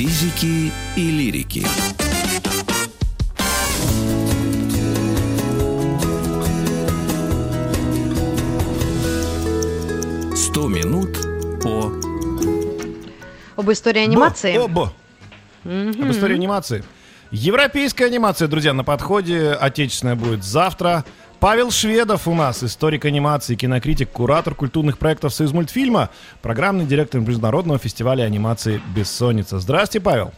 физики и лирики. Сто минут по... Об истории анимации. Бо, обо. Об истории анимации. Европейская анимация, друзья, на подходе. Отечественная будет завтра. Павел Шведов у нас, историк анимации, кинокритик, куратор культурных проектов «Союз мультфильма», программный директор Международного фестиваля анимации «Бессонница». Здравствуйте, Павел.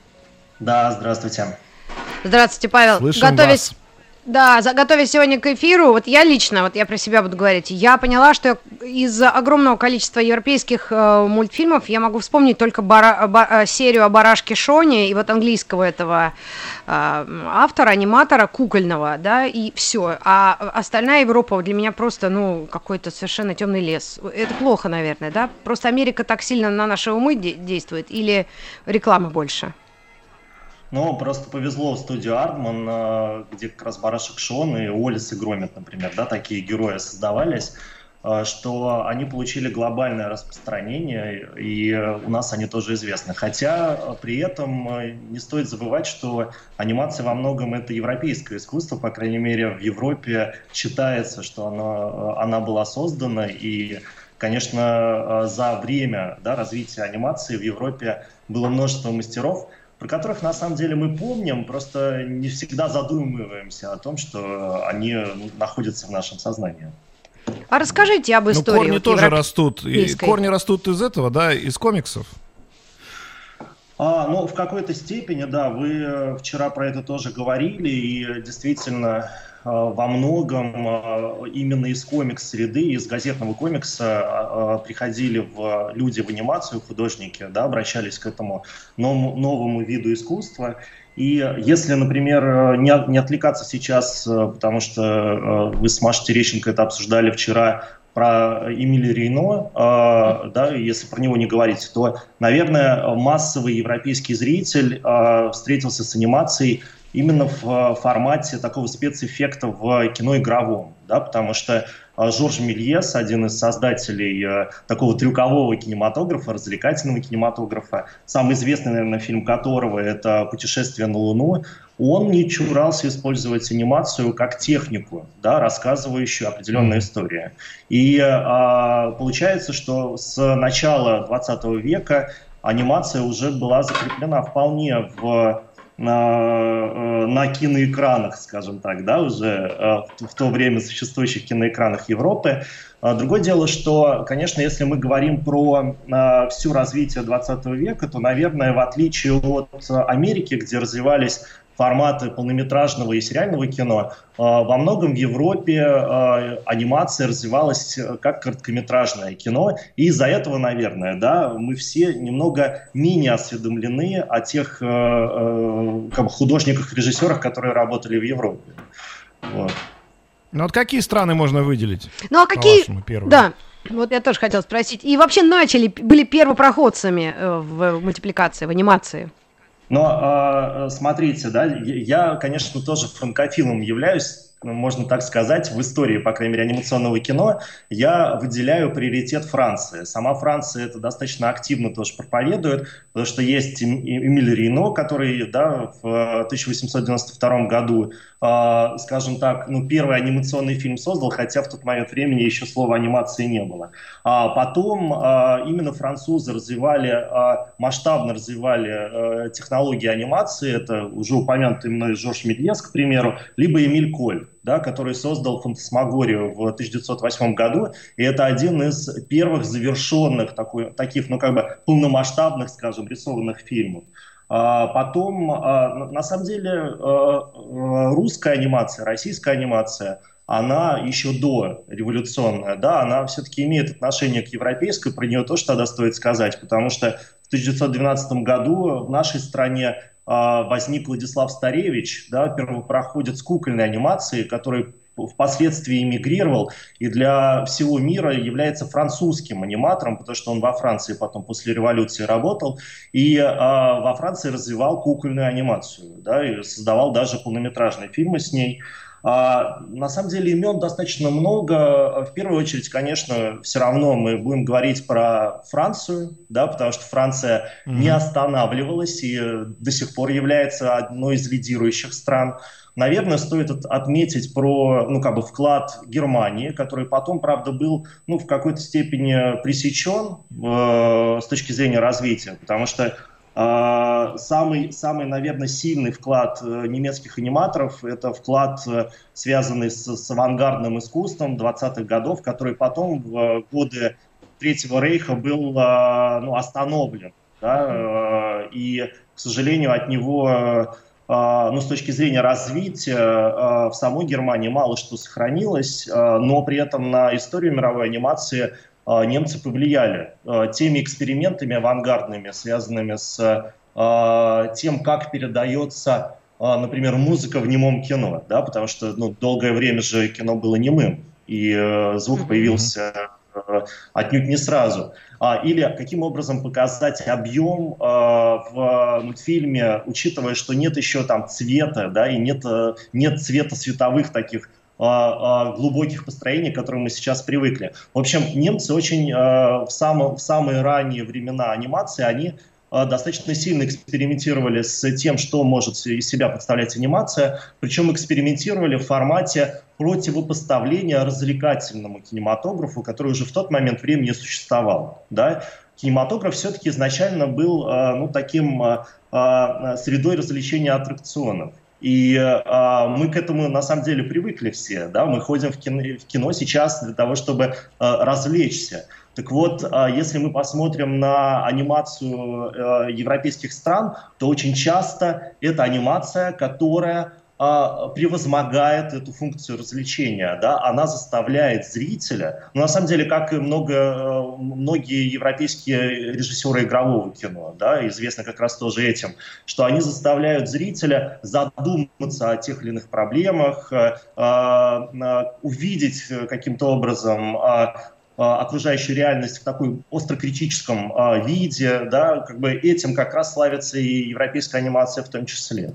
Да, здравствуйте. Здравствуйте, Павел. Слышим Готовясь вас. Да, готовясь сегодня к эфиру, вот я лично, вот я про себя буду говорить, я поняла, что из-за огромного количества европейских э, мультфильмов я могу вспомнить только бара- ба- э, серию о барашке Шоне и вот английского этого э, автора, аниматора кукольного, да, и все. А остальная Европа для меня просто, ну, какой-то совершенно темный лес. Это плохо, наверное, да? Просто Америка так сильно на наши умы де- действует или рекламы больше? Ну, просто повезло в студию Ардман, э, где как раз Барашек Шон и Уоллес и Громит, например, да, такие герои создавались, э, что они получили глобальное распространение, и у нас они тоже известны. Хотя э, при этом не стоит забывать, что анимация во многом это европейское искусство, по крайней мере, в Европе считается, что оно, э, она была создана, и Конечно, за время да, развития анимации в Европе было множество мастеров, про которых на самом деле мы помним, просто не всегда задумываемся о том, что они ну, находятся в нашем сознании. А расскажите об Ну, истории. корни вот тоже европе- растут. И корни растут из этого, да, из комиксов. А, ну, в какой-то степени, да, вы э, вчера про это тоже говорили, и действительно э, во многом э, именно из комикс-среды, из газетного комикса э, приходили в люди в анимацию, художники, да, обращались к этому новому, виду искусства. И если, например, э, не, от- не отвлекаться сейчас, э, потому что э, вы с Машей Терещенко это обсуждали вчера, про Эмили Рейно, э, да, если про него не говорить, то, наверное, массовый европейский зритель э, встретился с анимацией именно в э, формате такого спецэффекта в кино игровом, да, потому что э, Жорж Мельес, один из создателей э, такого трюкового кинематографа, развлекательного кинематографа, самый известный, наверное, фильм которого это «Путешествие на Луну», он не чурался использовать анимацию как технику, да, рассказывающую определенные истории. И а, получается, что с начала 20 века анимация уже была закреплена вполне в на, э, на киноэкранах, скажем так, да, уже э, в то время существующих киноэкранах Европы. А Другое дело, что, конечно, если мы говорим про э, всю развитие 20 века, то, наверное, в отличие от Америки, где развивались форматы полнометражного и сериального кино, э, во многом в Европе э, анимация развивалась э, как короткометражное кино, и из-за этого, наверное, да, мы все немного менее осведомлены о тех э, э, как бы художниках, режиссерах, которые работали в Европе. Вот. Ну вот какие страны можно выделить? Ну а какие... Первые? Да, вот я тоже хотела спросить. И вообще начали, были первопроходцами в мультипликации, в анимации. Но э, смотрите, да, я, конечно, тоже франкофилом являюсь, можно так сказать, в истории, по крайней мере, анимационного кино, я выделяю приоритет Франции. Сама Франция это достаточно активно тоже проповедует, потому что есть Эм- Эмиль Рейно, который да, в 1892 году, э, скажем так, ну, первый анимационный фильм создал, хотя в тот момент времени еще слова анимации не было. А потом э, именно французы развивали, э, масштабно развивали э, технологии анимации, это уже упомянутый мной Жорж Медьес, к примеру, либо Эмиль Коль да, который создал «Фантасмагорию» в 1908 году, и это один из первых завершенных такой, таких, ну, как бы полномасштабных, скажем, рисованных фильмов. А Потом, а, на самом деле, э, э, русская анимация, российская анимация, она еще до революционная, да, она все-таки имеет отношение к европейской, про нее тоже тогда стоит сказать, потому что 1912 году в нашей стране а, возник Владислав Старевич, да, первопроходец кукольной анимации, который впоследствии эмигрировал и для всего мира является французским аниматором, потому что он во Франции потом после революции работал и а, во Франции развивал кукольную анимацию, да, и создавал даже полнометражные фильмы с ней. А, на самом деле имен достаточно много. В первую очередь, конечно, все равно мы будем говорить про Францию, да, потому что Франция mm-hmm. не останавливалась и до сих пор является одной из лидирующих стран. Наверное, стоит отметить про ну, как бы вклад Германии, который потом, правда, был ну, в какой-то степени пресечен э, с точки зрения развития, потому что а, самый, самый, наверное, сильный вклад э, немецких аниматоров – это вклад, э, связанный с, с авангардным искусством 20-х годов, который потом в годы Третьего Рейха был а, ну, остановлен. Да? И, к сожалению, от него а, ну, с точки зрения развития в самой Германии мало что сохранилось, но при этом на историю мировой анимации – а, немцы повлияли а, теми экспериментами авангардными, связанными с а, тем, как передается, например, музыка в немом кино, да, потому что ну, долгое время же кино было немым, и э, звук появился э, отнюдь не сразу. Или каким образом показать объем в мультфильме, учитывая, что нет еще там цвета, да, и нет, э, нет цвета световых таких глубоких построений, к которым мы сейчас привыкли. В общем, немцы очень в, само, в самые ранние времена анимации, они достаточно сильно экспериментировали с тем, что может из себя представлять анимация, причем экспериментировали в формате противопоставления развлекательному кинематографу, который уже в тот момент времени существовал. Да? Кинематограф все-таки изначально был ну, таким средой развлечения аттракционов. И э, мы к этому на самом деле привыкли все, да, мы ходим в кино, в кино сейчас для того, чтобы э, развлечься. Так вот, э, если мы посмотрим на анимацию э, европейских стран, то очень часто это анимация, которая а, превозмогает эту функцию развлечения, да, она заставляет зрителя, ну, на самом деле, как и много, э, многие европейские режиссеры игрового кино, да, известны как раз тоже этим, что они заставляют зрителя задуматься о тех или иных проблемах, э, э, увидеть каким-то образом окружающую реальность в такой острокритическом виде, да, как бы этим как раз славится и европейская анимация в том числе.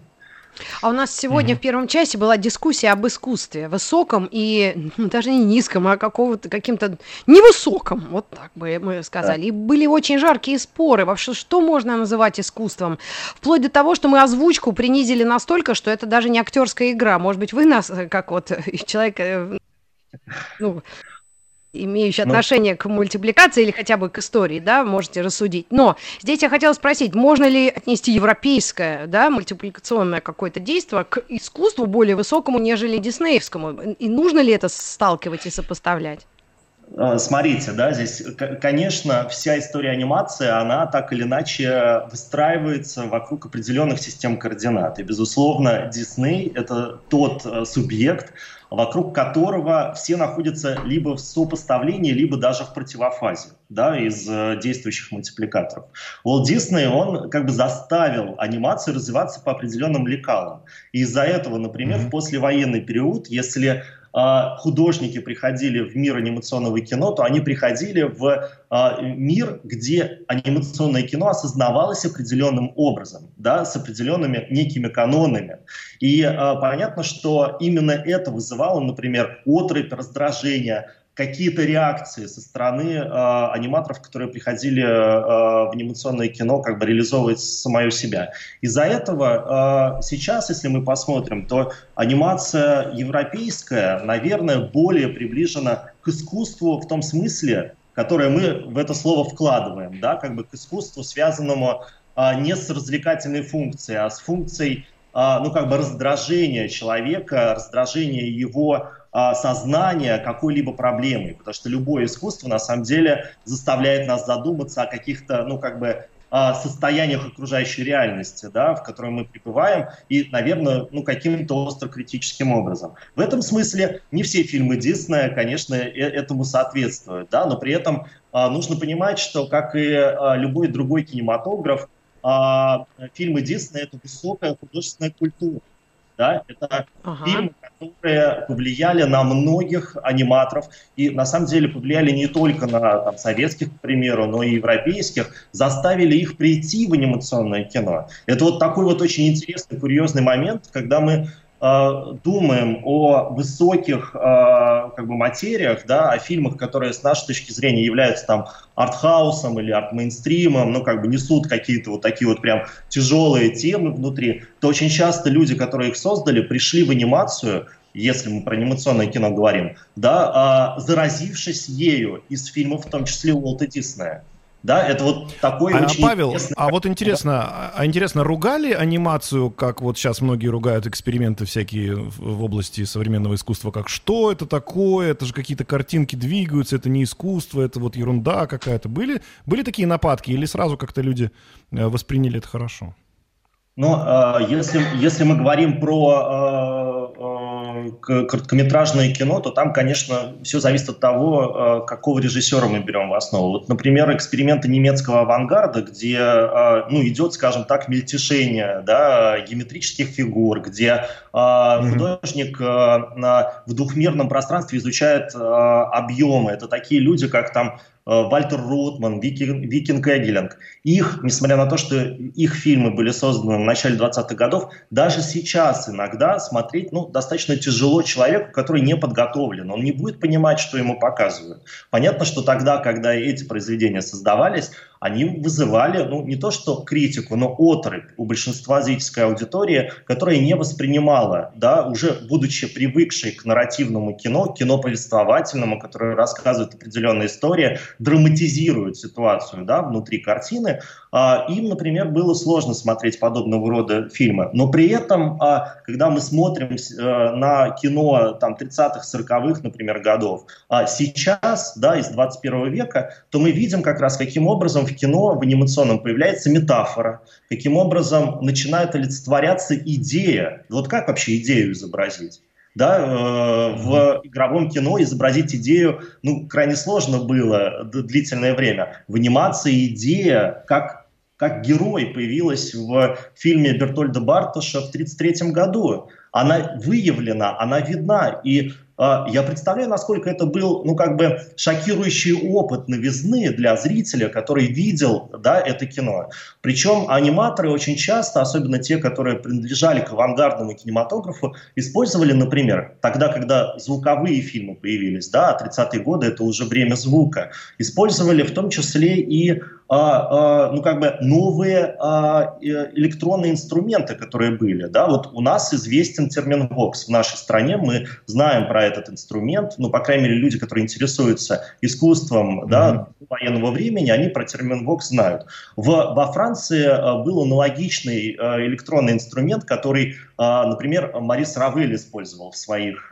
А у нас сегодня mm-hmm. в первом часе была дискуссия об искусстве, высоком и ну, даже не низком, а какого-то каким-то невысоком, вот так бы мы сказали. Да. И были очень жаркие споры, вообще что можно называть искусством, вплоть до того, что мы озвучку принизили настолько, что это даже не актерская игра. Может быть, вы нас, э, как вот человек, э, ну, имеющий ну, отношение к мультипликации или хотя бы к истории, да, можете рассудить. Но здесь я хотела спросить, можно ли отнести европейское, да, мультипликационное какое-то действие к искусству более высокому, нежели диснеевскому? И нужно ли это сталкивать и сопоставлять? А, смотрите, да, здесь, конечно, вся история анимации, она так или иначе выстраивается вокруг определенных систем координат. И, безусловно, Дисней — это тот э, субъект, вокруг которого все находятся либо в сопоставлении, либо даже в противофазе да, из э, действующих мультипликаторов. Уолт Дисней, он как бы заставил анимацию развиваться по определенным лекалам. И из-за этого, например, mm-hmm. в послевоенный период, если художники приходили в мир анимационного кино, то они приходили в а, мир, где анимационное кино осознавалось определенным образом, да, с определенными некими канонами. И а, понятно, что именно это вызывало, например, отрыв, раздражение, какие-то реакции со стороны э, аниматоров, которые приходили э, в анимационное кино, как бы реализовывать самое себя. Из-за этого э, сейчас, если мы посмотрим, то анимация европейская, наверное, более приближена к искусству в том смысле, которое мы в это слово вкладываем, да, как бы к искусству, связанному э, не с развлекательной функцией, а с функцией ну, как бы раздражения человека, раздражения его сознания какой-либо проблемой, потому что любое искусство на самом деле заставляет нас задуматься о каких-то, ну как бы а, состояниях окружающей реальности, да, в которой мы пребываем, и, наверное, ну, каким-то остро-критическим образом. В этом смысле не все фильмы Диснея, конечно, э, этому соответствуют, да, но при этом а, нужно понимать, что, как и а, любой другой кинематограф, а, фильмы Диснея — это высокая художественная культура. Да? Это ага. фильмы, которые повлияли на многих аниматоров и на самом деле повлияли не только на там, советских, к примеру, но и европейских, заставили их прийти в анимационное кино. Это вот такой вот очень интересный, курьезный момент, когда мы думаем о высоких э, как бы материях, да, о фильмах, которые с нашей точки зрения являются там артхаусом или арт-мейнстримом, ну, как бы несут какие-то вот такие вот прям тяжелые темы внутри, то очень часто люди, которые их создали, пришли в анимацию, если мы про анимационное кино говорим, да, э, заразившись ею из фильмов, в том числе Уолта Диснея. Да, это вот такой а, очень Павел, интересный... а вот интересно, а, а интересно, ругали анимацию, как вот сейчас многие ругают эксперименты всякие в, области современного искусства, как что это такое, это же какие-то картинки двигаются, это не искусство, это вот ерунда какая-то. Были, были такие нападки или сразу как-то люди э, восприняли это хорошо? Но э, если, если мы говорим про э, короткометражное кино, то там, конечно, все зависит от того, э, какого режиссера мы берем в основу. Вот, например, эксперименты немецкого авангарда, где э, ну, идет, скажем так, мельтешение да, геометрических фигур, где mm-hmm. художник в двухмерном пространстве изучает объемы. Это такие люди, как там Э, Вальтер Ротман, Викинг Эгелинг. Их, несмотря на то, что их фильмы были созданы в начале 20-х годов, даже сейчас иногда смотреть ну, достаточно тяжело человеку, который не подготовлен. Он не будет понимать, что ему показывают. Понятно, что тогда, когда эти произведения создавались, они вызывали, ну, не то что критику, но отрыв у большинства зрительской аудитории, которая не воспринимала, да, уже будучи привыкшей к нарративному кино, кино повествовательному, которое рассказывает определенные истории, драматизирует ситуацию, да, внутри картины, а, им, например, было сложно смотреть подобного рода фильмы. Но при этом, а, когда мы смотрим э, на кино там, 30-х, 40-х, например, годов, а сейчас, да, из 21 века, то мы видим как раз, каким образом в кино, в анимационном появляется метафора, каким образом начинает олицетворяться идея. Вот как вообще идею изобразить? да, э, в игровом кино изобразить идею, ну, крайне сложно было длительное время. В анимации идея, как, как герой появилась в фильме Бертольда Бартоша в 1933 году. Она выявлена, она видна, и я представляю, насколько это был, ну, как бы шокирующий опыт новизны для зрителя, который видел, да, это кино. Причем аниматоры очень часто, особенно те, которые принадлежали к авангардному кинематографу, использовали, например, тогда, когда звуковые фильмы появились, да, 30-е годы, это уже время звука, использовали в том числе и а, а, ну, как бы новые а, электронные инструменты, которые были. Да? Вот у нас известен термин Vox в нашей стране, мы знаем про этот инструмент, ну, по крайней мере, люди, которые интересуются искусством mm-hmm. да, военного времени, они про термин Vox знают. В, во Франции а, был аналогичный а, электронный инструмент, который, а, например, Марис Равель использовал в своих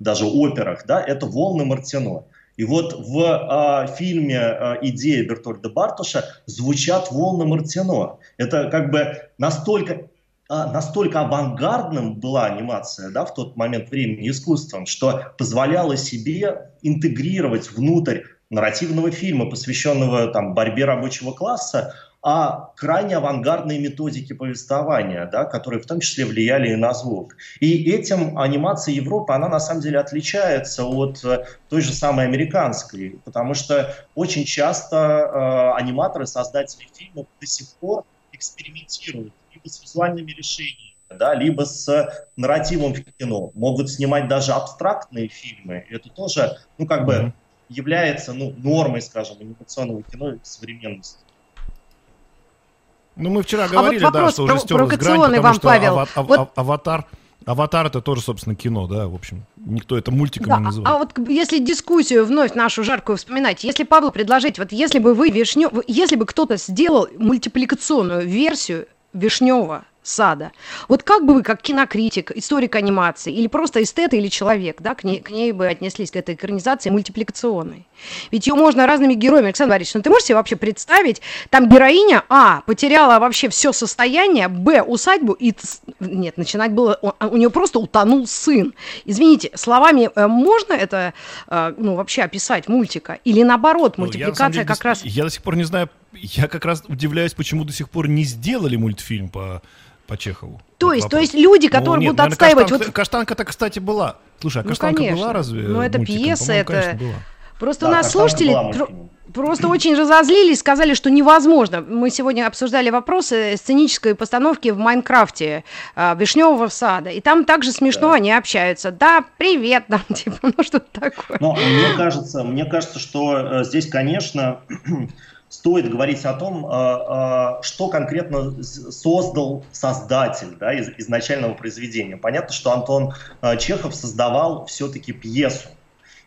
даже операх, да, это волны Мартино. И вот в э, фильме э, «Идея» Бертольда Бартуша звучат волны Мартино. Это как бы настолько настолько авангардным была анимация да, в тот момент времени искусством, что позволяло себе интегрировать внутрь нарративного фильма, посвященного там, борьбе рабочего класса, а крайне авангардные методики повествования, да, которые в том числе влияли и на звук. И этим анимация Европы, она на самом деле отличается от э, той же самой американской, потому что очень часто э, аниматоры, создатели фильмов до сих пор экспериментируют либо с визуальными решениями, да, либо с нарративом в кино. Могут снимать даже абстрактные фильмы. Это тоже, ну, как бы является ну, нормой, скажем, анимационного кино современности. Ну, мы вчера говорили, а вот да, что уже стерлась грань, потому вам, что Павел. Ава- ава- вот... аватар... Аватар это тоже, собственно, кино, да, в общем. Никто это мультиком да, не называет. А вот если дискуссию вновь нашу жаркую вспоминать, если Павел предложить, вот если бы вы Вишнев, если бы кто-то сделал мультипликационную версию Вишнева сада. Вот как бы вы, как кинокритик, историк анимации, или просто эстет, или человек, да, к ней, к ней бы отнеслись, к этой экранизации мультипликационной? Ведь ее можно разными героями, Александр Борисович, ну ты можешь себе вообще представить, там героиня, а, потеряла вообще все состояние, б, усадьбу, и, нет, начинать было, у, у нее просто утонул сын. Извините, словами э, можно это, э, ну, вообще описать мультика? Или наоборот, мультипликация ну, я, как деле, раз... Я до сих пор не знаю, я как раз удивляюсь, почему до сих пор не сделали мультфильм по по Чехову. То есть, то есть люди, которые ну, нет, будут наверное, отстаивать... Каштанка, вот... Каштанка-то, кстати, была. Слушай, а ну, Каштанка конечно. была разве? Ну, это мультиком? пьеса, это... Конечно, была. Просто да, у нас слушатели... просто очень разозлились, сказали, что невозможно. Мы сегодня обсуждали вопросы сценической постановки в Майнкрафте э, Вишневого сада, и там также смешно да. они общаются. Да, привет, там, типа, ну что такое. Но мне кажется, мне кажется, что э, здесь, конечно, стоит говорить о том, э, э, что конкретно создал создатель да, из, изначального произведения. Понятно, что Антон э, Чехов создавал все-таки пьесу.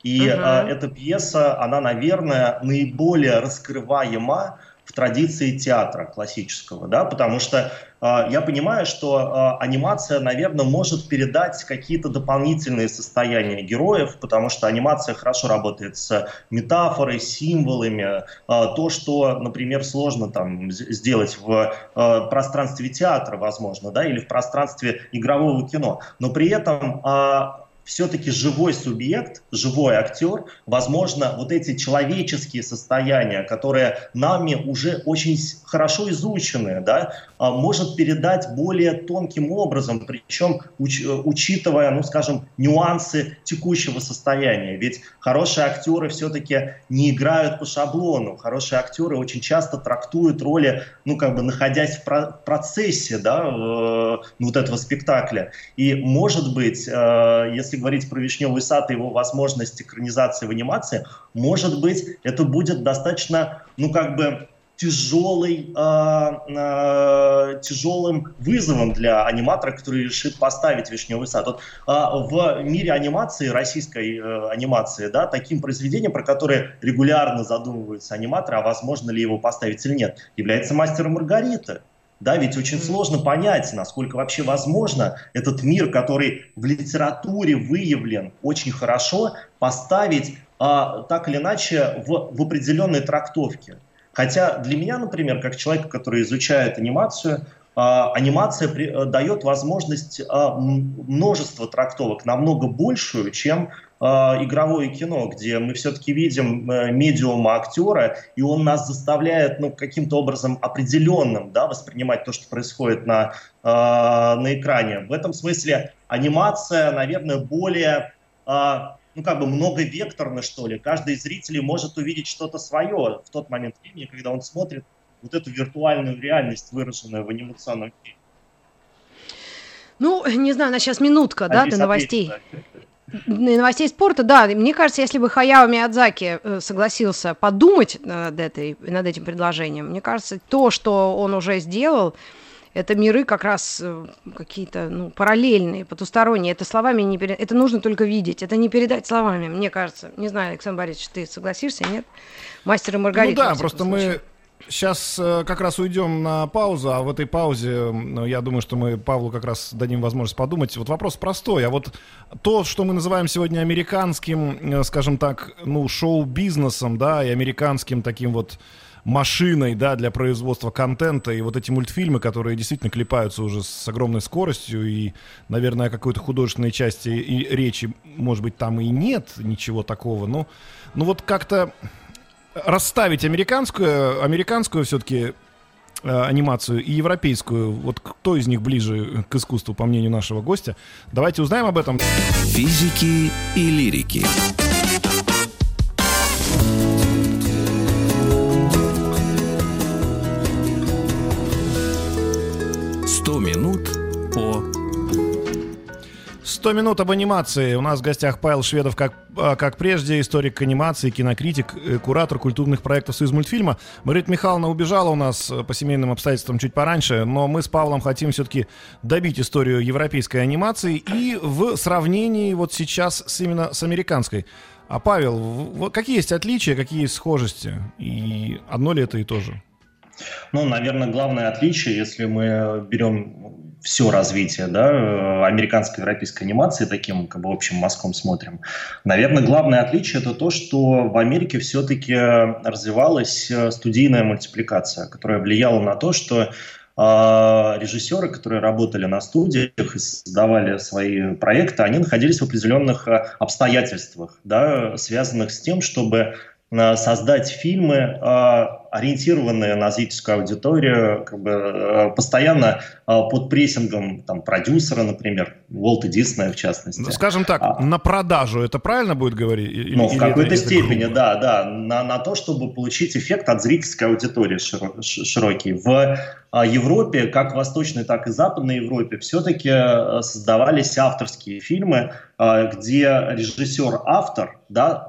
И угу. эта пьеса, она, наверное, наиболее раскрываема традиции театра классического, да, потому что э, я понимаю, что э, анимация, наверное, может передать какие-то дополнительные состояния героев, потому что анимация хорошо работает с метафорой, символами, э, то, что, например, сложно там сделать в э, пространстве театра, возможно, да, или в пространстве игрового кино, но при этом э, все-таки живой субъект, живой актер, возможно, вот эти человеческие состояния, которые нами уже очень хорошо изучены, да, может передать более тонким образом, причем уч, учитывая, ну, скажем, нюансы текущего состояния. Ведь хорошие актеры все-таки не играют по шаблону. Хорошие актеры очень часто трактуют роли, ну, как бы находясь в процессе, да, э, вот этого спектакля. И, может быть, э, если говорить про «Вишневый сад» и его возможность экранизации в анимации, может быть, это будет достаточно, ну, как бы, тяжелый, э, э, тяжелым вызовом для аниматора, который решит поставить «Вишневый сад». Вот, э, в мире анимации, российской э, анимации, да, таким произведением, про которое регулярно задумываются аниматоры, а возможно ли его поставить или нет, является «Мастер Маргарита». Да, ведь очень сложно понять, насколько вообще возможно этот мир, который в литературе выявлен очень хорошо, поставить а, так или иначе в, в определенной трактовке. Хотя для меня, например, как человека, который изучает анимацию, а, анимация а, дает возможность а, множества трактовок, намного большую, чем э, игровое кино, где мы все-таки видим э, медиума актера, и он нас заставляет ну, каким-то образом определенным да, воспринимать то, что происходит на, э, на экране. В этом смысле анимация, наверное, более э, ну, как бы многовекторно, что ли. Каждый из зрителей может увидеть что-то свое в тот момент времени, когда он смотрит вот эту виртуальную реальность, выраженную в анимационном фильме. Ну, не знаю, на сейчас минутка, а да, до новостей. Ответить, да новостей спорта, да, мне кажется, если бы Хаяо Миядзаки э, согласился подумать над, этой, над этим предложением, мне кажется, то, что он уже сделал, это миры как раз э, какие-то ну, параллельные, потусторонние. Это словами не передать. Это нужно только видеть. Это не передать словами, мне кажется. Не знаю, Александр Борисович, ты согласишься, нет? Мастер и Маргарита. Ну да, просто мы Сейчас э, как раз уйдем на паузу, а в этой паузе, ну, я думаю, что мы Павлу как раз дадим возможность подумать. Вот вопрос простой, а вот то, что мы называем сегодня американским, э, скажем так, ну, шоу-бизнесом, да, и американским таким вот машиной, да, для производства контента, и вот эти мультфильмы, которые действительно клепаются уже с огромной скоростью, и, наверное, какой-то художественной части и речи, может быть, там и нет ничего такого, но, ну вот как-то расставить американскую, американскую все-таки э, анимацию и европейскую. Вот кто из них ближе к искусству, по мнению нашего гостя? Давайте узнаем об этом. Физики и лирики. Сто минут по 100 минут об анимации. У нас в гостях Павел Шведов, как, а, как прежде, историк анимации, кинокритик, э, куратор культурных проектов «Союз мультфильма». Маргарита Михайловна убежала у нас э, по семейным обстоятельствам чуть пораньше, но мы с Павлом хотим все-таки добить историю европейской анимации и в сравнении вот сейчас с именно с американской. А Павел, какие есть отличия, какие есть схожести? И одно ли это и то же? Ну, наверное, главное отличие, если мы берем все развитие да, э, американской европейской анимации, таким как бы общим мазком смотрим. Наверное, главное отличие это то, что в Америке все-таки развивалась э, студийная мультипликация, которая влияла на то, что э, режиссеры, которые работали на студиях и создавали свои проекты, они находились в определенных э, обстоятельствах, да, связанных с тем, чтобы создать фильмы ориентированные на зрительскую аудиторию, как бы э, постоянно э, под прессингом там, продюсера, например, Уолта Диснея в частности. Ну, скажем так, а, на продажу это правильно будет говорить? Или, ну, в какой-то степени, грубо? да, да, на, на то, чтобы получить эффект от зрительской аудитории широкий. В а, Европе, как восточной, так и западной Европе, все-таки э, создавались авторские фильмы, где режиссер-автор да,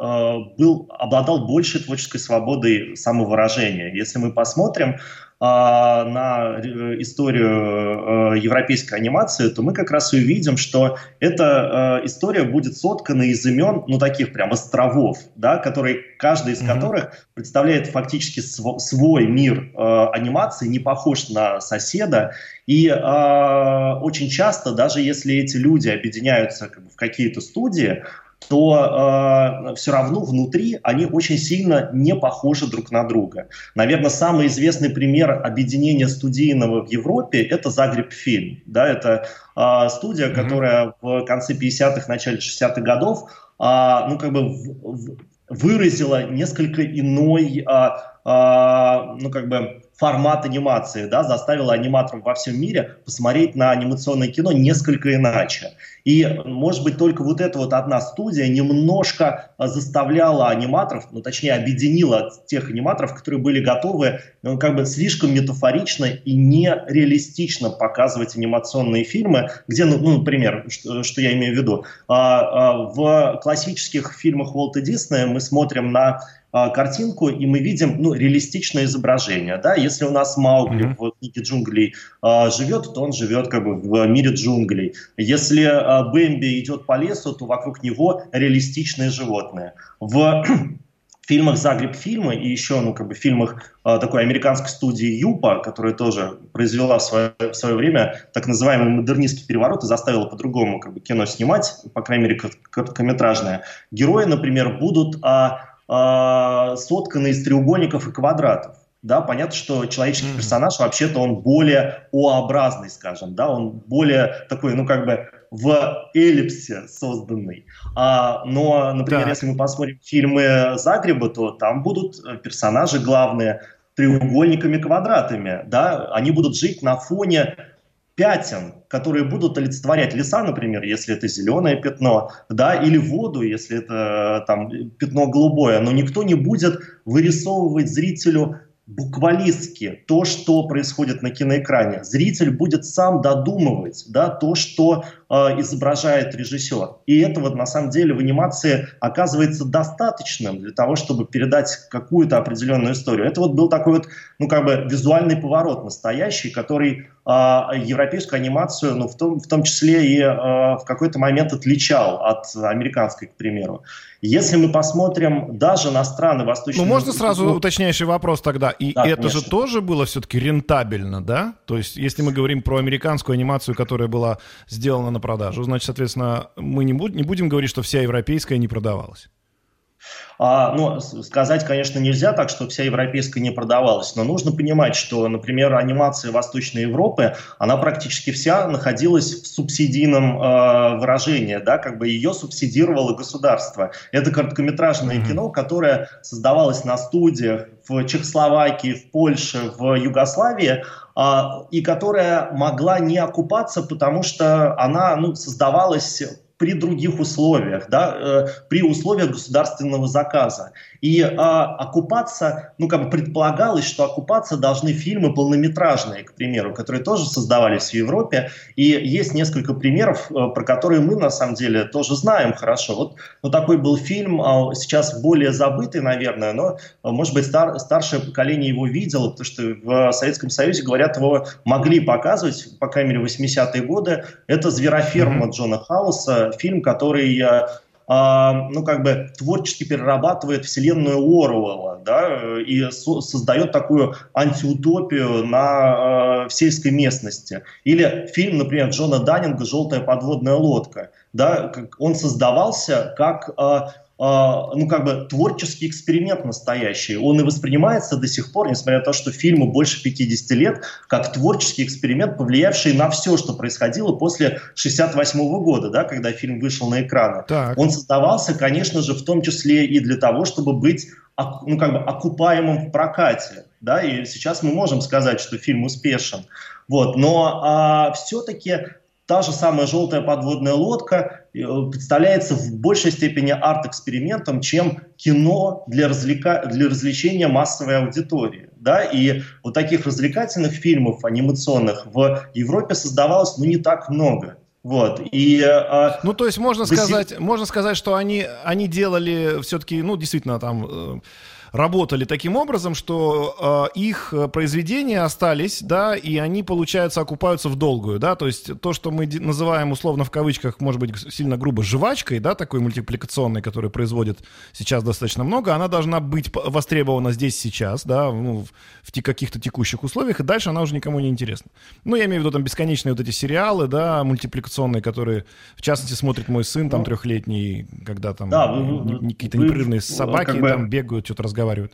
был, обладал большей творческой свободой самовыражения. Если мы посмотрим, а, на э, историю э, европейской анимации, то мы как раз и увидим, что эта э, история будет соткана из имен, ну, таких прям островов, да, которые, каждый из mm-hmm. которых представляет фактически св- свой мир анимации, не похож на соседа. И очень часто, даже если эти люди объединяются как бы, в какие-то студии, то э, все равно внутри они очень сильно не похожи друг на друга. Наверное, самый известный пример объединения студийного в Европе – это Загреб фильм. Да, это э, студия, mm-hmm. которая в конце 50-х, начале 60-х годов э, ну, как бы в, в, выразила несколько иной, э, э, ну, как бы формат анимации, да, заставила аниматоров во всем мире посмотреть на анимационное кино несколько иначе. И, может быть, только вот эта вот одна студия немножко а, заставляла аниматоров, ну, точнее, объединила тех аниматоров, которые были готовы ну, как бы слишком метафорично и нереалистично показывать анимационные фильмы, где, ну, ну например, что, что я имею в виду, а, а, в классических фильмах Уолта Диснея мы смотрим на картинку, и мы видим ну, реалистичное изображение. Да? Если у нас Маугли mm-hmm. в книге джунглей а, живет, то он живет как бы в мире джунглей. Если а, Бэмби идет по лесу, то вокруг него реалистичные животные. В фильмах Загреб фильмы и еще ну, как бы, в фильмах а, такой американской студии Юпа, которая тоже произвела в свое, в свое время так называемый модернистский переворот и заставила по-другому как бы, кино снимать, по крайней мере короткометражное, герои, например, будут а, э, сотканы из треугольников и квадратов. Да, понятно, что человеческий персонаж вообще-то он более О-образный, скажем, да, он более такой, ну как бы в эллипсе созданный. А, но, например, так. если мы посмотрим фильмы Загреба, то там будут персонажи главные треугольниками, квадратами, да, они будут жить на фоне пятен, которые будут олицетворять леса, например, если это зеленое пятно, да, или воду, если это там пятно голубое, но никто не будет вырисовывать зрителю буквалистски то, что происходит на киноэкране. Зритель будет сам додумывать да, то, что э, изображает режиссер. И этого на самом деле в анимации оказывается достаточным для того, чтобы передать какую-то определенную историю. Это вот был такой вот, ну как бы визуальный поворот настоящий, который э, европейскую анимацию, ну в том, в том числе и э, в какой-то момент отличал от американской, к примеру. Если мы посмотрим даже на страны Восточной... Ну, можно сразу уточняющий вопрос тогда. И да, это конечно. же тоже было все-таки рентабельно, да? То есть, если мы говорим про американскую анимацию, которая была сделана на продажу, значит, соответственно, мы не, буд- не будем говорить, что вся европейская не продавалась. А, ну, сказать, конечно, нельзя так, что вся европейская не продавалась, но нужно понимать, что, например, анимация Восточной Европы, она практически вся находилась в субсидийном э, выражении, да, как бы ее субсидировало государство. Это короткометражное mm-hmm. кино, которое создавалось на студиях в Чехословакии, в Польше, в Югославии, и которая могла не окупаться, потому что она ну, создавалась при других условиях, да, э, при условиях государственного заказа. И э, оккупация, ну как бы предполагалось, что оккупаться должны фильмы полнометражные, к примеру, которые тоже создавались в Европе. И есть несколько примеров, э, про которые мы на самом деле тоже знаем хорошо. Вот ну, такой был фильм, э, сейчас более забытый, наверное, но, э, может быть, стар, старшее поколение его видело, потому что в Советском Союзе, говорят, его могли показывать, по крайней мере, 80-е годы. Это «Звероферма» mm-hmm. Джона Хауса, фильм, который э, а, ну, как бы творчески перерабатывает вселенную Оруэлла, да, и со создает такую антиутопию на э, в сельской местности. Или фильм, например, Джона Даннинга «Желтая подводная лодка», да, он создавался как э, ну, как бы творческий эксперимент настоящий. Он и воспринимается до сих пор, несмотря на то, что фильму больше 50 лет, как творческий эксперимент, повлиявший на все, что происходило после 68 года, да, когда фильм вышел на экраны. Так. Он создавался, конечно же, в том числе и для того, чтобы быть ну, как бы окупаемым в прокате. да, и сейчас мы можем сказать, что фильм успешен, вот, но а, все-таки та же самая желтая подводная лодка э, представляется в большей степени арт-экспериментом, чем кино для, развлека... для развлечения массовой аудитории. Да? И вот таких развлекательных фильмов анимационных в Европе создавалось ну, не так много. Вот, и, а, ну, то есть можно сказать, можно сказать, что они, они делали все-таки, ну, действительно, там... Э работали таким образом, что э, их произведения остались, да, и они, получается, окупаются в долгую, да, то есть то, что мы называем условно в кавычках, может быть, сильно грубо, жвачкой, да, такой мультипликационной, которую производит сейчас достаточно много, она должна быть востребована здесь сейчас, да, ну, в, в каких-то текущих условиях, и дальше она уже никому не интересна. Ну, я имею в виду там бесконечные вот эти сериалы, да, мультипликационные, которые, в частности, смотрит мой сын, там, ну, трехлетний, когда там да, какие-то непрерывные собаки как бы... там бегают, что-то разговаривают разговаривают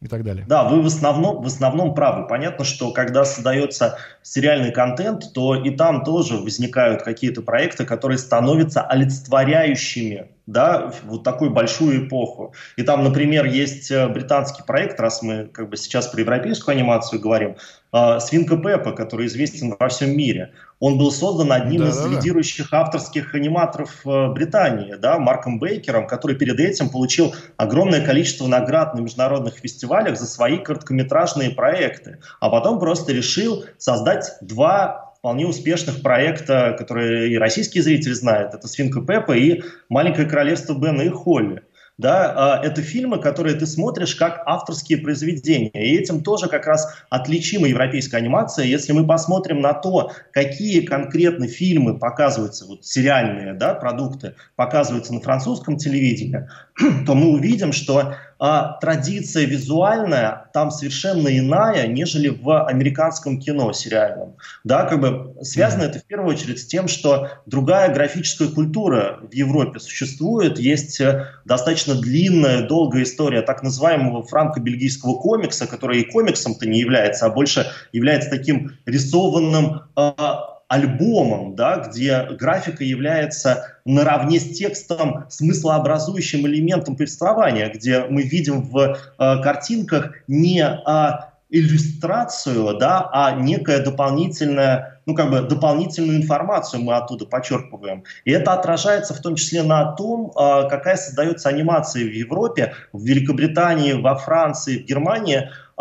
и так далее. Да, вы в основном, в основном правы. Понятно, что когда создается сериальный контент, то и там тоже возникают какие-то проекты, которые становятся олицетворяющими да, вот такую большую эпоху. И там, например, есть э, британский проект, раз мы как бы сейчас про европейскую анимацию говорим, э, Свинка Пеппа, который известен во всем мире. Он был создан одним да, из да, лидирующих да. авторских аниматоров э, Британии, да, Марком Бейкером, который перед этим получил огромное количество наград на международных фестивалях за свои короткометражные проекты, а потом просто решил создать два вполне успешных проекта, которые и российские зрители знают. Это «Свинка Пеппа» и «Маленькое королевство Бена и Холли» да, а, это фильмы, которые ты смотришь как авторские произведения. И этим тоже как раз отличима европейская анимация. Если мы посмотрим на то, какие конкретно фильмы показываются, вот сериальные да, продукты показываются на французском телевидении, то мы увидим, что а, традиция визуальная там совершенно иная, нежели в американском кино сериальном. Да, как бы связано mm-hmm. это в первую очередь с тем, что другая графическая культура в Европе существует, есть э, достаточно длинная, долгая история так называемого франко-бельгийского комикса, который и комиксом-то не является, а больше является таким рисованным а, альбомом, да, где графика является наравне с текстом смыслообразующим элементом повествования, где мы видим в э, картинках не э, иллюстрацию, да, а некое дополнительное, ну как бы дополнительную информацию мы оттуда подчеркиваем. И это отражается в том числе на том, э, какая создается анимация в Европе, в Великобритании, во Франции, в Германии, а, а,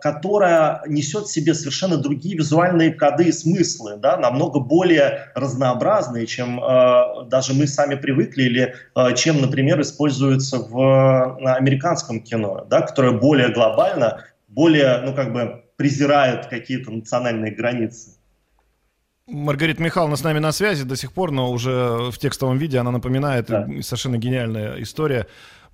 которая несет в себе совершенно другие визуальные коды и смыслы, да, намного более разнообразные, чем а, даже мы сами привыкли, или чем, например, используется в американском кино, да, которое более глобально, более, ну, как бы презирает какие-то национальные границы. Маргарита Михайловна с нами на связи до сих пор, но уже в текстовом виде она напоминает да. совершенно гениальная история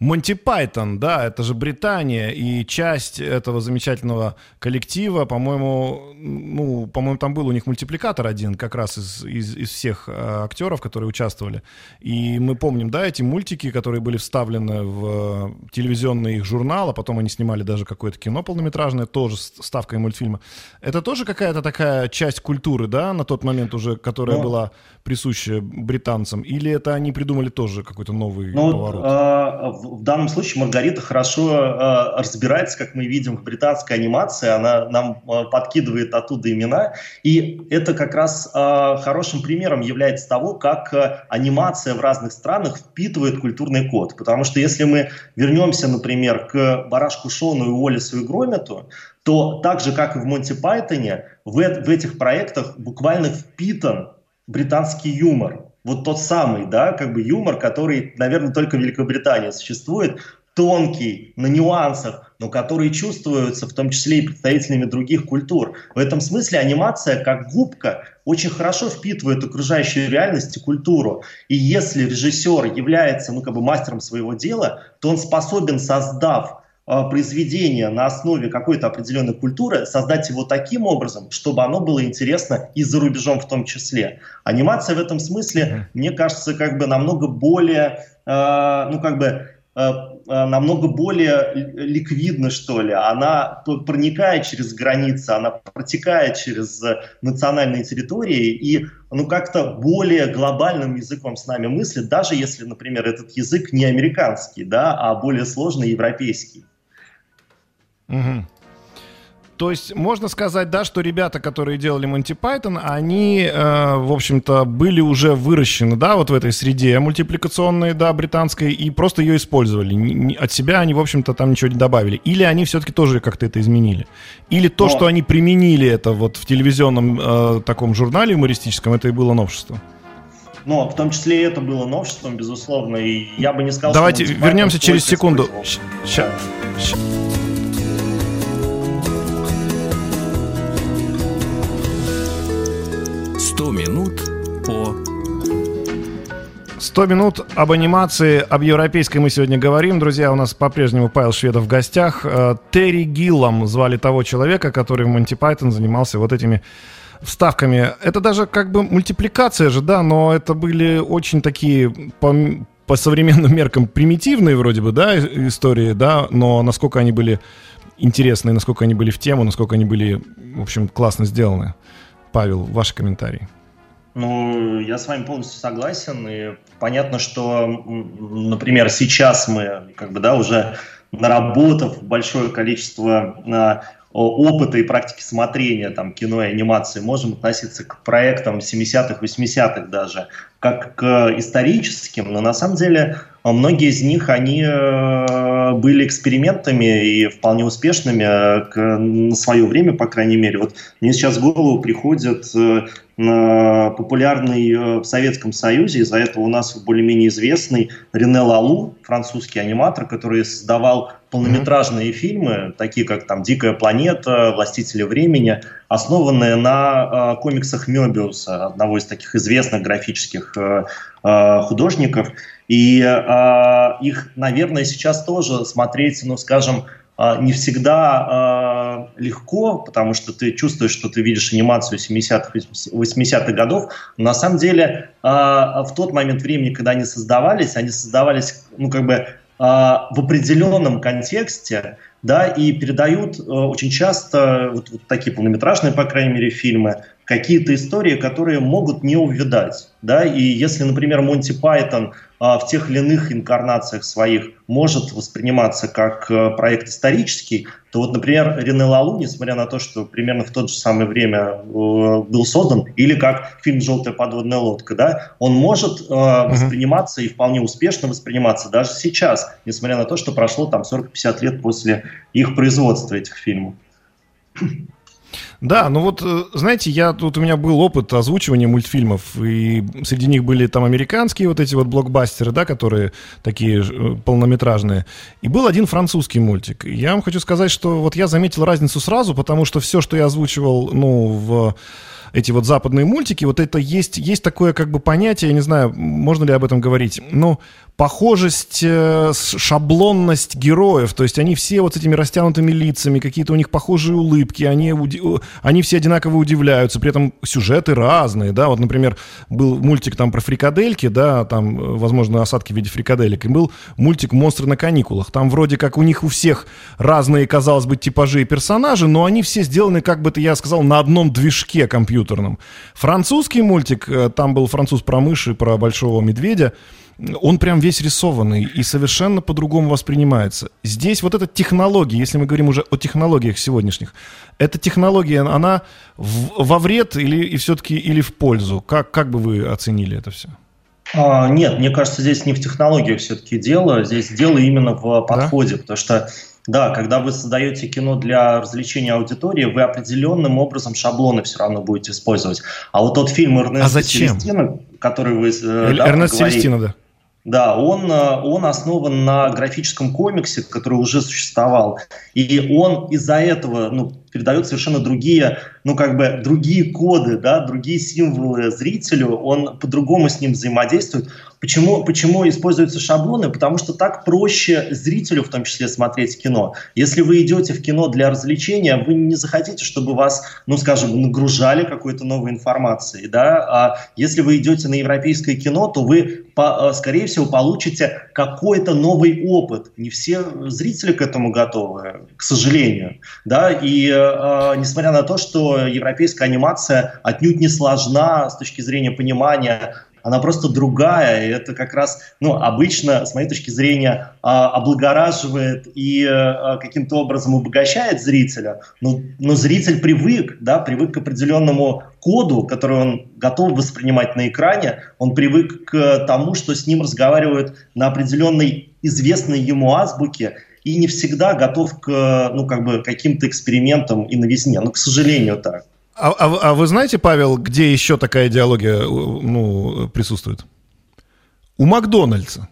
Монти Пайтон, да, это же Британия, и часть этого замечательного коллектива, по-моему, ну, по-моему, там был у них мультипликатор один, как раз из, из, из всех э, актеров, которые участвовали. И мы помним, да, эти мультики, которые были вставлены в э, телевизионный их журнал, а потом они снимали даже какое-то кино полнометражное, тоже с ставкой мультфильма. Это тоже какая-то такая часть культуры, да, на тот момент уже, которая Но... была присуща британцам, или это они придумали тоже какой-то новый ну, поворот? А, в данном случае Маргарита хорошо э, разбирается, как мы видим в британской анимации, она нам э, подкидывает оттуда имена, и это как раз э, хорошим примером является того, как э, анимация в разных странах впитывает культурный код, потому что если мы вернемся, например, к Барашку Шону и Уоллису и Громету, то так же, как и в Монти Пайтоне, в, в этих проектах буквально впитан британский юмор вот тот самый, да, как бы юмор, который, наверное, только в Великобритании существует, тонкий, на нюансах, но который чувствуется в том числе и представителями других культур. В этом смысле анимация, как губка, очень хорошо впитывает окружающую реальность и культуру. И если режиссер является ну, как бы мастером своего дела, то он способен, создав произведение на основе какой-то определенной культуры, создать его таким образом, чтобы оно было интересно и за рубежом в том числе. Анимация в этом смысле, мне кажется, как бы намного более, э, ну как бы э, э намного более ликвидна, что ли. Она проникает через границы, она протекает через национальные территории и ну, как-то более глобальным языком с нами мыслит, даже если, например, этот язык не американский, да, а более сложный европейский. Угу. То есть можно сказать, да, что ребята, которые делали Monty Python, они, э, в общем-то, были уже выращены, да, вот в этой среде мультипликационной, да, британской, и просто ее использовали. Н- от себя они, в общем-то, там ничего не добавили. Или они все-таки тоже как-то это изменили. Или то, Но... что они применили это вот в телевизионном э, таком журнале юмористическом, это и было новшество. Но в том числе и это было новшеством, безусловно, и я бы не сказал, Давайте вернемся через секунду. Сейчас. Минут по 100 минут об анимации, об европейской мы сегодня говорим. Друзья, у нас по-прежнему Павел Шведов в гостях. Э, Терри Гиллом звали того человека, который в Монти Пайтон занимался вот этими вставками. Это даже как бы мультипликация же, да, но это были очень такие по, по современным меркам примитивные вроде бы, да, истории, да, но насколько они были интересные, насколько они были в тему, насколько они были, в общем, классно сделаны. Павел, ваши комментарии. Ну, я с вами полностью согласен. И понятно, что, например, сейчас мы, как бы, да, уже наработав большое количество а, опыта и практики смотрения там, кино и анимации, можем относиться к проектам 70-х, 80-х даже, как к историческим, но на самом деле многие из них, они э, были экспериментами и вполне успешными э, к, на свое время, по крайней мере. Вот мне сейчас в голову приходит э, популярный в Советском Союзе, из-за этого у нас более-менее известный Рене Лалу, французский аниматор, который создавал полнометражные mm-hmm. фильмы, такие как там «Дикая планета», «Властители времени», основанные на э, комиксах Мёбиуса, одного из таких известных графических э, э, художников. И э, их, наверное, сейчас тоже смотреть, ну, скажем, э, не всегда э, легко, потому что ты чувствуешь, что ты видишь анимацию 70-х, 80-х годов. Но на самом деле э, в тот момент времени, когда они создавались, они создавались, ну, как бы а, в определенном контексте, да, и передают э, очень часто вот, вот такие полнометражные, по крайней мере, фильмы, какие-то истории, которые могут не увидать. Да? И если, например, Монти Пайтон а, в тех или иных инкарнациях своих может восприниматься как а, проект исторический, то вот, например, Рене Лалу, несмотря на то, что примерно в то же самое время э, был создан, или как фильм «Желтая подводная лодка», да, он может э, восприниматься и вполне успешно восприниматься даже сейчас, несмотря на то, что прошло там 40-50 лет после их производства, этих фильмов. Да, ну вот, э, знаете, я тут у меня был опыт озвучивания мультфильмов, и среди них были там американские вот эти вот блокбастеры, да, которые такие э, полнометражные, и был один французский мультик. Я вам хочу сказать, что вот я заметил разницу сразу, потому что все, что я озвучивал, ну, в эти вот западные мультики, вот это есть, есть такое как бы понятие, я не знаю, можно ли об этом говорить, но похожесть, э, шаблонность героев, то есть они все вот с этими растянутыми лицами, какие-то у них похожие улыбки, они, они все одинаково удивляются, при этом сюжеты разные, да, вот, например, был мультик там про фрикадельки, да, там, э, возможно, осадки в виде фрикаделек, и был мультик «Монстры на каникулах», там вроде как у них у всех разные, казалось бы, типажи и персонажи, но они все сделаны, как бы это я сказал, на одном движке компьютерном. Французский мультик, э, там был француз про мыши, про большого медведя, он прям весь рисованный и совершенно по-другому воспринимается. Здесь вот эта технология, если мы говорим уже о технологиях сегодняшних, эта технология, она в, во вред или и все-таки или в пользу? Как, как бы вы оценили это все? А, нет, мне кажется, здесь не в технологиях все-таки дело, здесь дело именно в подходе, да? потому что да, когда вы создаете кино для развлечения аудитории, вы определенным образом шаблоны все равно будете использовать. А вот тот фильм Эрнеста а зачем? Селестина, который вы... Э, да, Эрнест Селестина, да. Да, он, э, он основан на графическом комиксе, который уже существовал. И он из-за этого ну, передает совершенно другие, ну как бы другие коды, да, другие символы зрителю. Он по-другому с ним взаимодействует. Почему, почему используются шаблоны? Потому что так проще зрителю в том числе смотреть кино. Если вы идете в кино для развлечения, вы не захотите, чтобы вас, ну скажем, нагружали какой-то новой информацией. Да? А если вы идете на европейское кино, то вы, э, скорее всего, получите какой-то новый опыт. Не все зрители к этому готовы, к сожалению. Да? И э, несмотря на то, что европейская анимация отнюдь не сложна с точки зрения понимания она просто другая, и это как раз, ну, обычно, с моей точки зрения, а, облагораживает и а, каким-то образом обогащает зрителя, но, но зритель привык, да, привык к определенному коду, который он готов воспринимать на экране, он привык к тому, что с ним разговаривают на определенной известной ему азбуке, и не всегда готов к ну, как бы, каким-то экспериментам и новизне. Ну, к сожалению, так. А, а, а вы знаете, Павел, где еще такая идеология ну, присутствует? У Макдональдса.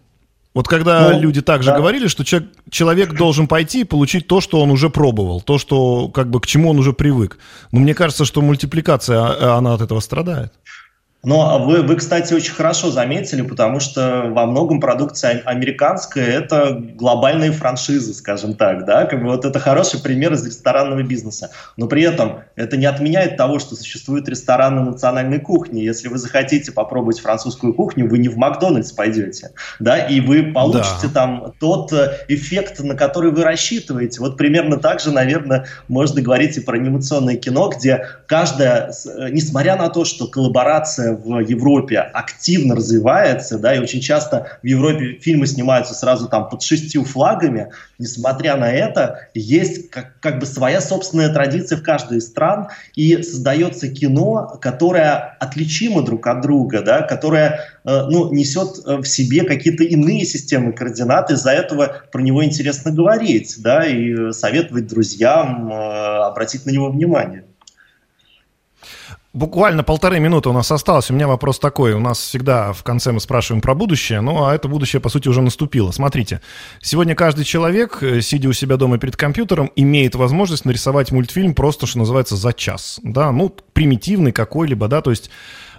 Вот когда ну, люди также да. говорили, что человек, человек должен пойти и получить то, что он уже пробовал, то, что как бы к чему он уже привык. Но мне кажется, что мультипликация, а, она от этого страдает. Но вы, вы, кстати, очень хорошо заметили, потому что во многом продукция американская – это глобальные франшизы, скажем так, да, как бы вот это хороший пример из ресторанного бизнеса. Но при этом это не отменяет того, что существуют рестораны национальной кухни. Если вы захотите попробовать французскую кухню, вы не в Макдональдс пойдете, да, и вы получите да. там тот э, эффект, на который вы рассчитываете. Вот примерно так же, наверное, можно говорить и про анимационное кино, где каждая, э, несмотря на то, что коллаборация в Европе активно развивается, да, и очень часто в Европе фильмы снимаются сразу там под шестью флагами, несмотря на это, есть как, как бы своя собственная традиция в каждой из стран, и создается кино, которое отличимо друг от друга, да, которое э, ну, несет э, в себе какие-то иные системы координат, из-за этого про него интересно говорить, да, и советовать друзьям э, обратить на него внимание. Буквально полторы минуты у нас осталось. У меня вопрос такой. У нас всегда в конце мы спрашиваем про будущее, ну а это будущее, по сути, уже наступило. Смотрите, сегодня каждый человек, э, сидя у себя дома перед компьютером, имеет возможность нарисовать мультфильм просто, что называется, за час. Да, ну, примитивный какой-либо, да, то есть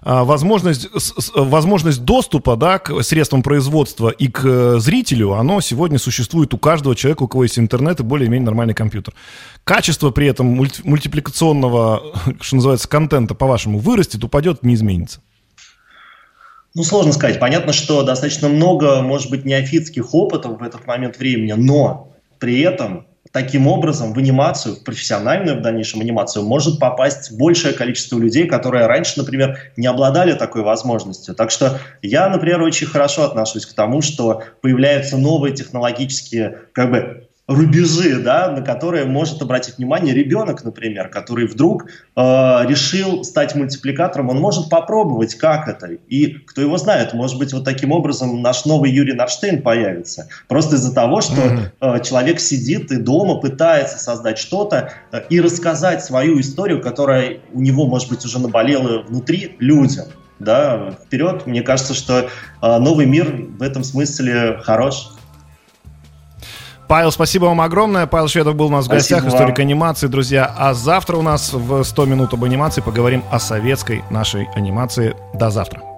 возможность, возможность доступа да, к средствам производства и к э, зрителю, оно сегодня существует у каждого человека, у кого есть интернет и более-менее нормальный компьютер. Качество при этом мульти, мультипликационного, что называется, контента, по-вашему, вырастет, упадет, не изменится? Ну, сложно сказать. Понятно, что достаточно много, может быть, неофитских опытов в этот момент времени, но при этом таким образом в анимацию, в профессиональную в дальнейшем анимацию может попасть большее количество людей, которые раньше, например, не обладали такой возможностью. Так что я, например, очень хорошо отношусь к тому, что появляются новые технологические как бы рубежи, да, на которые может обратить внимание ребенок, например, который вдруг э, решил стать мультипликатором, он может попробовать, как это. И кто его знает, может быть, вот таким образом наш новый Юрий Нарштейн появится. Просто из-за того, что э, человек сидит и дома пытается создать что-то э, и рассказать свою историю, которая у него, может быть, уже наболела внутри людям. Да, вперед. Мне кажется, что э, новый мир в этом смысле хорош. Павел, спасибо вам огромное. Павел Шведов был у нас в гостях, спасибо историк вам. анимации, друзья. А завтра у нас в 100 минут об анимации поговорим о советской нашей анимации. До завтра.